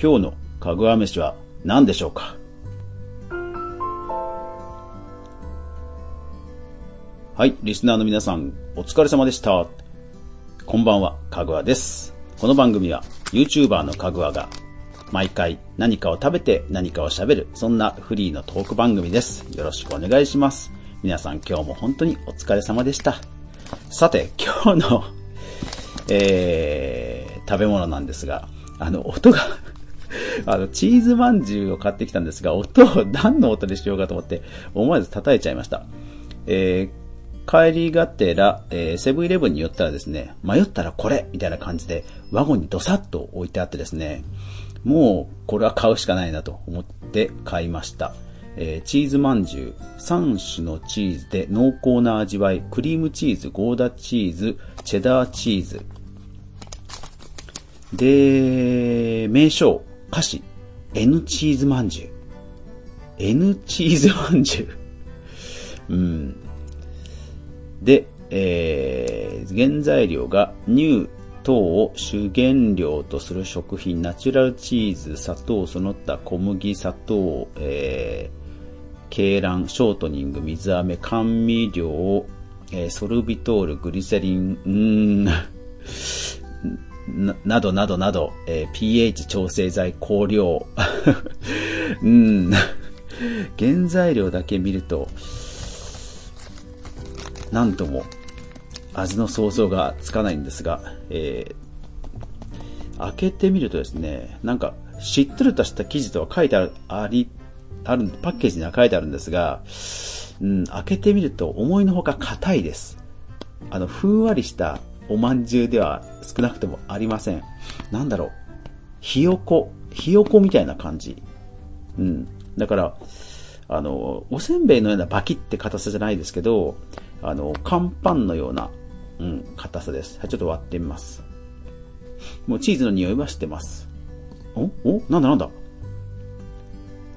今日のかぐわ飯は何でしょうか？はい、リスナーの皆さん、お疲れ様でした。こんばんは、かぐわです。この番組は YouTuber のかぐわが毎回何かを食べて何かを喋る、そんなフリーのトーク番組です。よろしくお願いします。皆さん今日も本当にお疲れ様でした。さて、今日の、えー、食べ物なんですが、あの、音があの、チーズまんじゅうを買ってきたんですが、音を 何の音でしようかと思って、思わず叩いちゃいました。えー帰りがてら、えー、セブンイレブンに寄ったらですね、迷ったらこれみたいな感じで、ワゴンにドサッと置いてあってですね、もう、これは買うしかないなと思って買いました。えー、チーズまんじゅう、3種のチーズで濃厚な味わい、クリームチーズ、ゴーダチーズ、チェダーチーズ。で、名称、歌詞、N チーズまんじゅう。N チーズまんじゅう。うん。で、えー、原材料が乳等を主原料とする食品、ナチュラルチーズ、砂糖、その他小麦、砂糖、えー、鶏卵、ショートニング、水飴、甘味料、えー、ソルビトール、グリセリン、うんななどなどなど、えー、pH 調整剤、香料、うん、原材料だけ見ると、なんとも味の想像がつかないんですが、えー、開けてみるとですね、なんかしっとりとした生地とは書いてある、あり、ある、パッケージには書いてあるんですが、うん、開けてみると思いのほか硬いです。あの、ふんわりしたおまんじゅうでは少なくともありません。なんだろう。ひよこ、ひよこみたいな感じ。うん。だから、あの、おせんべいのようなバキって硬さじゃないですけど、あの、乾パンのような、うん、硬さです。はい、ちょっと割ってみます。もうチーズの匂いはしてます。お？お？なんだなんだ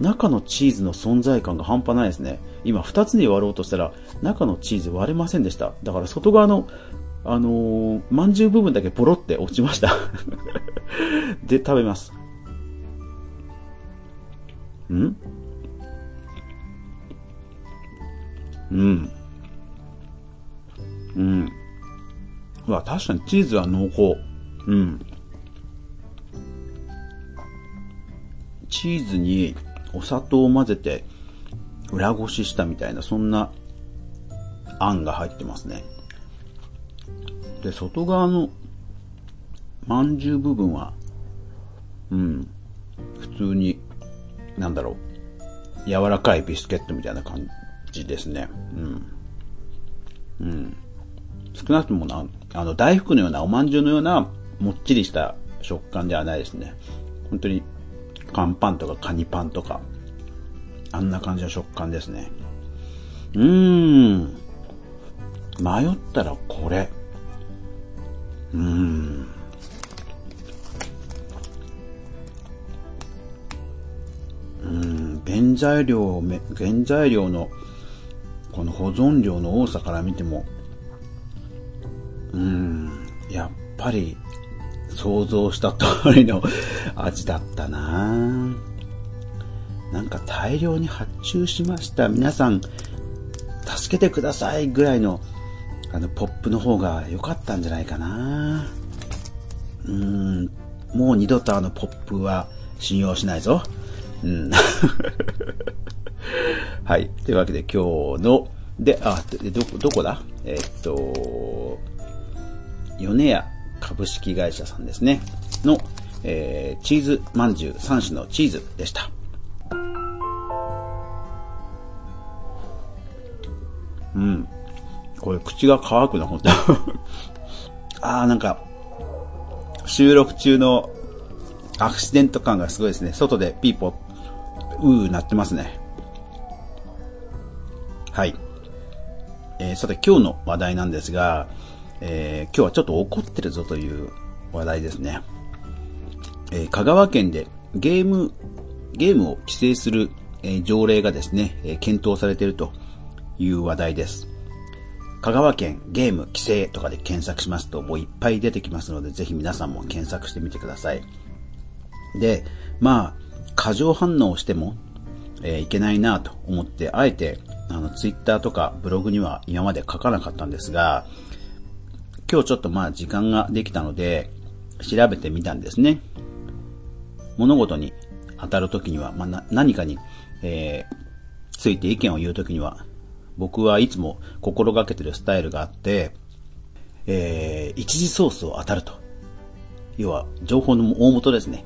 中のチーズの存在感が半端ないですね。今二つに割ろうとしたら、中のチーズ割れませんでした。だから外側の、あのー、まんじゅう部分だけポロって落ちました で、食べます。ん？うん。うん。うわ、確かにチーズは濃厚。うん。チーズにお砂糖を混ぜて裏ごししたみたいな、そんなあんが入ってますね。で、外側のまんじゅう部分は、うん、普通に、なんだろう、柔らかいビスケットみたいな感じですね。うん。うん。少なくともな、あの、大福のような、おまんじゅうのような、もっちりした食感ではないですね。本当に、乾パンとかカニパンとか、あんな感じの食感ですね。うーん。迷ったらこれ。うん。うん、原材料め、原材料の、この保存量の多さから見ても、うん、やっぱり想像した通りの味だったななんか大量に発注しました。皆さん、助けてくださいぐらいの、あの、ポップの方が良かったんじゃないかなうん、もう二度とあのポップは信用しないぞ。うん。はい。というわけで今日の、で、あ、で、ど、どこだ？えー、っと、米屋株式会社さんですね。の、えー、チーズまんじゅう3種のチーズでした。うん。これ口が乾くな、ほんと。あーなんか、収録中のアクシデント感がすごいですね。外でピーポー、うーなってますね。はい。えー、さて今日の話題なんですが、えー、今日はちょっと怒ってるぞという話題ですね。えー、香川県でゲーム、ゲームを規制する、えー、条例がですね、え検討されているという話題です。香川県ゲーム規制とかで検索しますともういっぱい出てきますので、ぜひ皆さんも検索してみてください。で、まあ、過剰反応をしても、えー、いけないなと思って、あえて、あの、ツイッターとかブログには今まで書かなかったんですが、今日ちょっとまあ時間ができたので、調べてみたんですね。物事に当たるときには、まあ、何かに、えー、ついて意見を言うときには、僕はいつも心がけてるスタイルがあって、えー、一時ソースを当たると。要は、情報の大元ですね。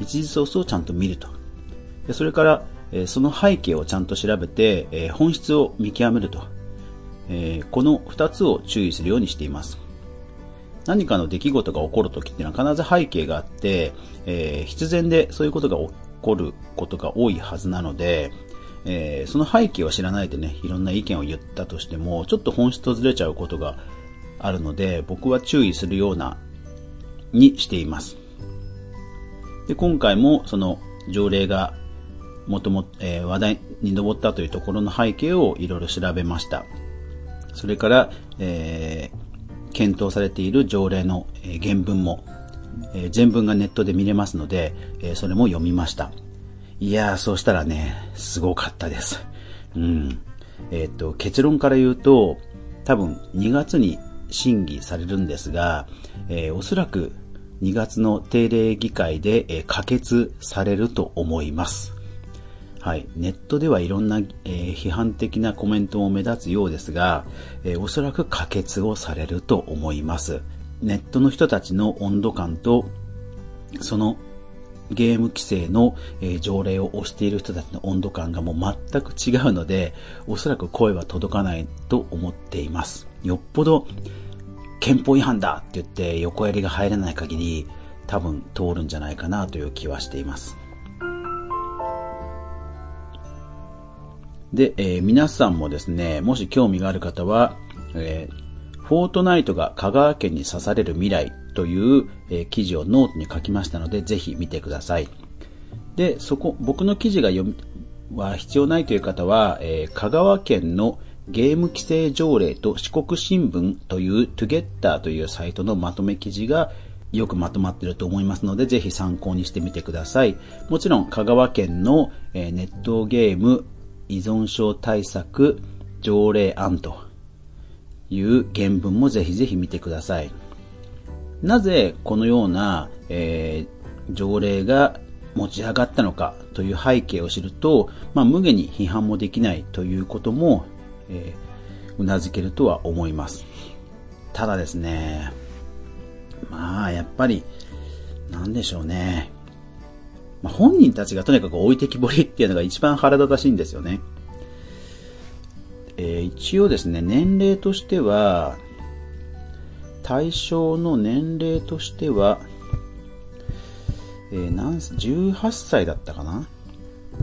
一時ソースをちゃんと見ると。でそれから、えー、その背景をちゃんと調べて、えー、本質を見極めると。えー、この二つを注意するようにしています。何かの出来事が起こるときっていうのは必ず背景があって、えー、必然でそういうことが起こることが多いはずなので、えー、その背景を知らないでね、いろんな意見を言ったとしても、ちょっと本質とずれちゃうことがあるので、僕は注意するような、にしています。で、今回もその条例がもとも、えー、話題に上ったというところの背景をいろいろ調べました。それから、えー、検討されている条例の、原文も、えー、全文がネットで見れますので、えー、それも読みました。いやー、そうしたらね、すごかったです。うん。えっ、と、結論から言うと、多分2月に審議されるんですが、えー、おそらく2月の定例議会で、えー、可決されると思います。はい。ネットではいろんな、えー、批判的なコメントも目立つようですが、え、おそらく可決をされると思います。ネットの人たちの温度感と、そのゲーム規制の、えー、条例を推している人たちの温度感がもう全く違うので、おそらく声は届かないと思っています。よっぽど憲法違反だって言って横やりが入らない限り、多分通るんじゃないかなという気はしています。で、えー、皆さんもですね、もし興味がある方は、えー、フォートナイトが香川県に刺される未来という、え、記事をノートに書きましたので、ぜひ見てください。で、そこ、僕の記事が読み、は必要ないという方は、えー、香川県のゲーム規制条例と四国新聞という Togetter というサイトのまとめ記事がよくまとまっていると思いますので、ぜひ参考にしてみてください。もちろん、香川県の、えー、ネットゲーム依存症対策条例案という原文もぜひぜひ見てください。なぜこのような、えー、条例が持ち上がったのかという背景を知ると、まあ、無下に批判もできないということも、えー、うなずけるとは思います。ただですね、まあ、やっぱり、なんでしょうね。まあ、本人たちがとにかく置いてきぼりっていうのが一番腹立たしいんですよね。えー、一応ですね、年齢としては、対象の年齢としては、えー、何、18歳だったかな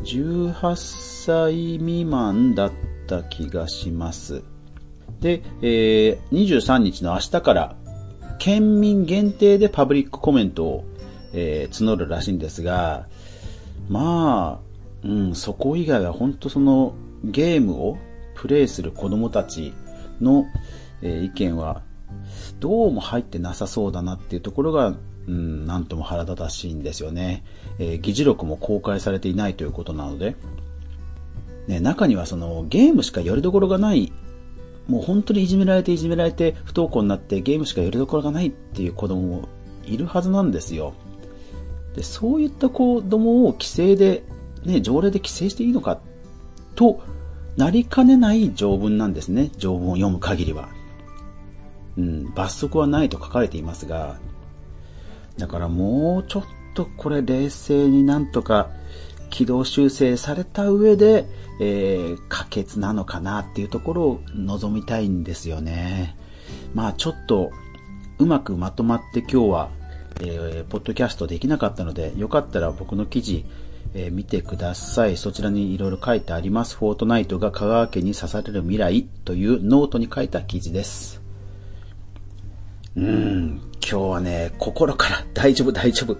?18 歳未満だった気がします。で、えー、23日の明日から、県民限定でパブリックコメントを、えー、募るらしいんですが、まあ、うん、そこ以外は本当そのゲームをプレイする子供たちの、え、意見はどうも入ってなさそうだなっていうところが、うん、なんとも腹立たしいんですよね。えー、議事録も公開されていないということなので、ね、中にはそのゲームしかよりどころがない、もう本当にいじめられていじめられて不登校になってゲームしかよりどころがないっていう子供もいるはずなんですよ。で、そういった子供を規制で、ね、条例で規制していいのかとなりかねない条文なんですね。条文を読む限りは。うん、罰則はないと書かれていますが、だからもうちょっとこれ冷静になんとか軌道修正された上で、えー、可決なのかなっていうところを望みたいんですよね。まあちょっとうまくまとまって今日は、えー、ポッドキャストできなかったので、よかったら僕の記事、えー、見てください。そちらにいろいろ書いてあります。フォートナイトが香川県に刺される未来というノートに書いた記事です。うん、今日はね、心から 大丈夫大丈夫。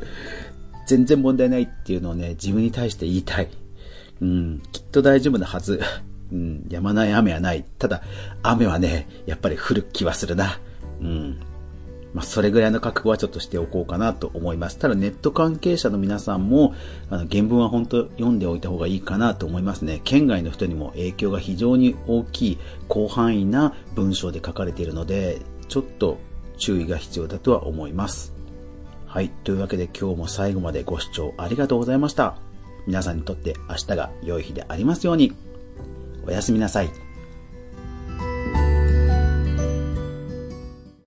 全然問題ないっていうのをね、自分に対して言いたい。うん、きっと大丈夫なはず。うん、止まない雨はない。ただ、雨はね、やっぱり降る気はするな。うん。まあ、それぐらいの覚悟はちょっとしておこうかなと思います。ただネット関係者の皆さんも、あの原文は本当読んでおいた方がいいかなと思いますね。県外の人にも影響が非常に大きい広範囲な文章で書かれているので、ちょっと注意が必要だとは思います。はい。というわけで今日も最後までご視聴ありがとうございました。皆さんにとって明日が良い日でありますように。おやすみなさい。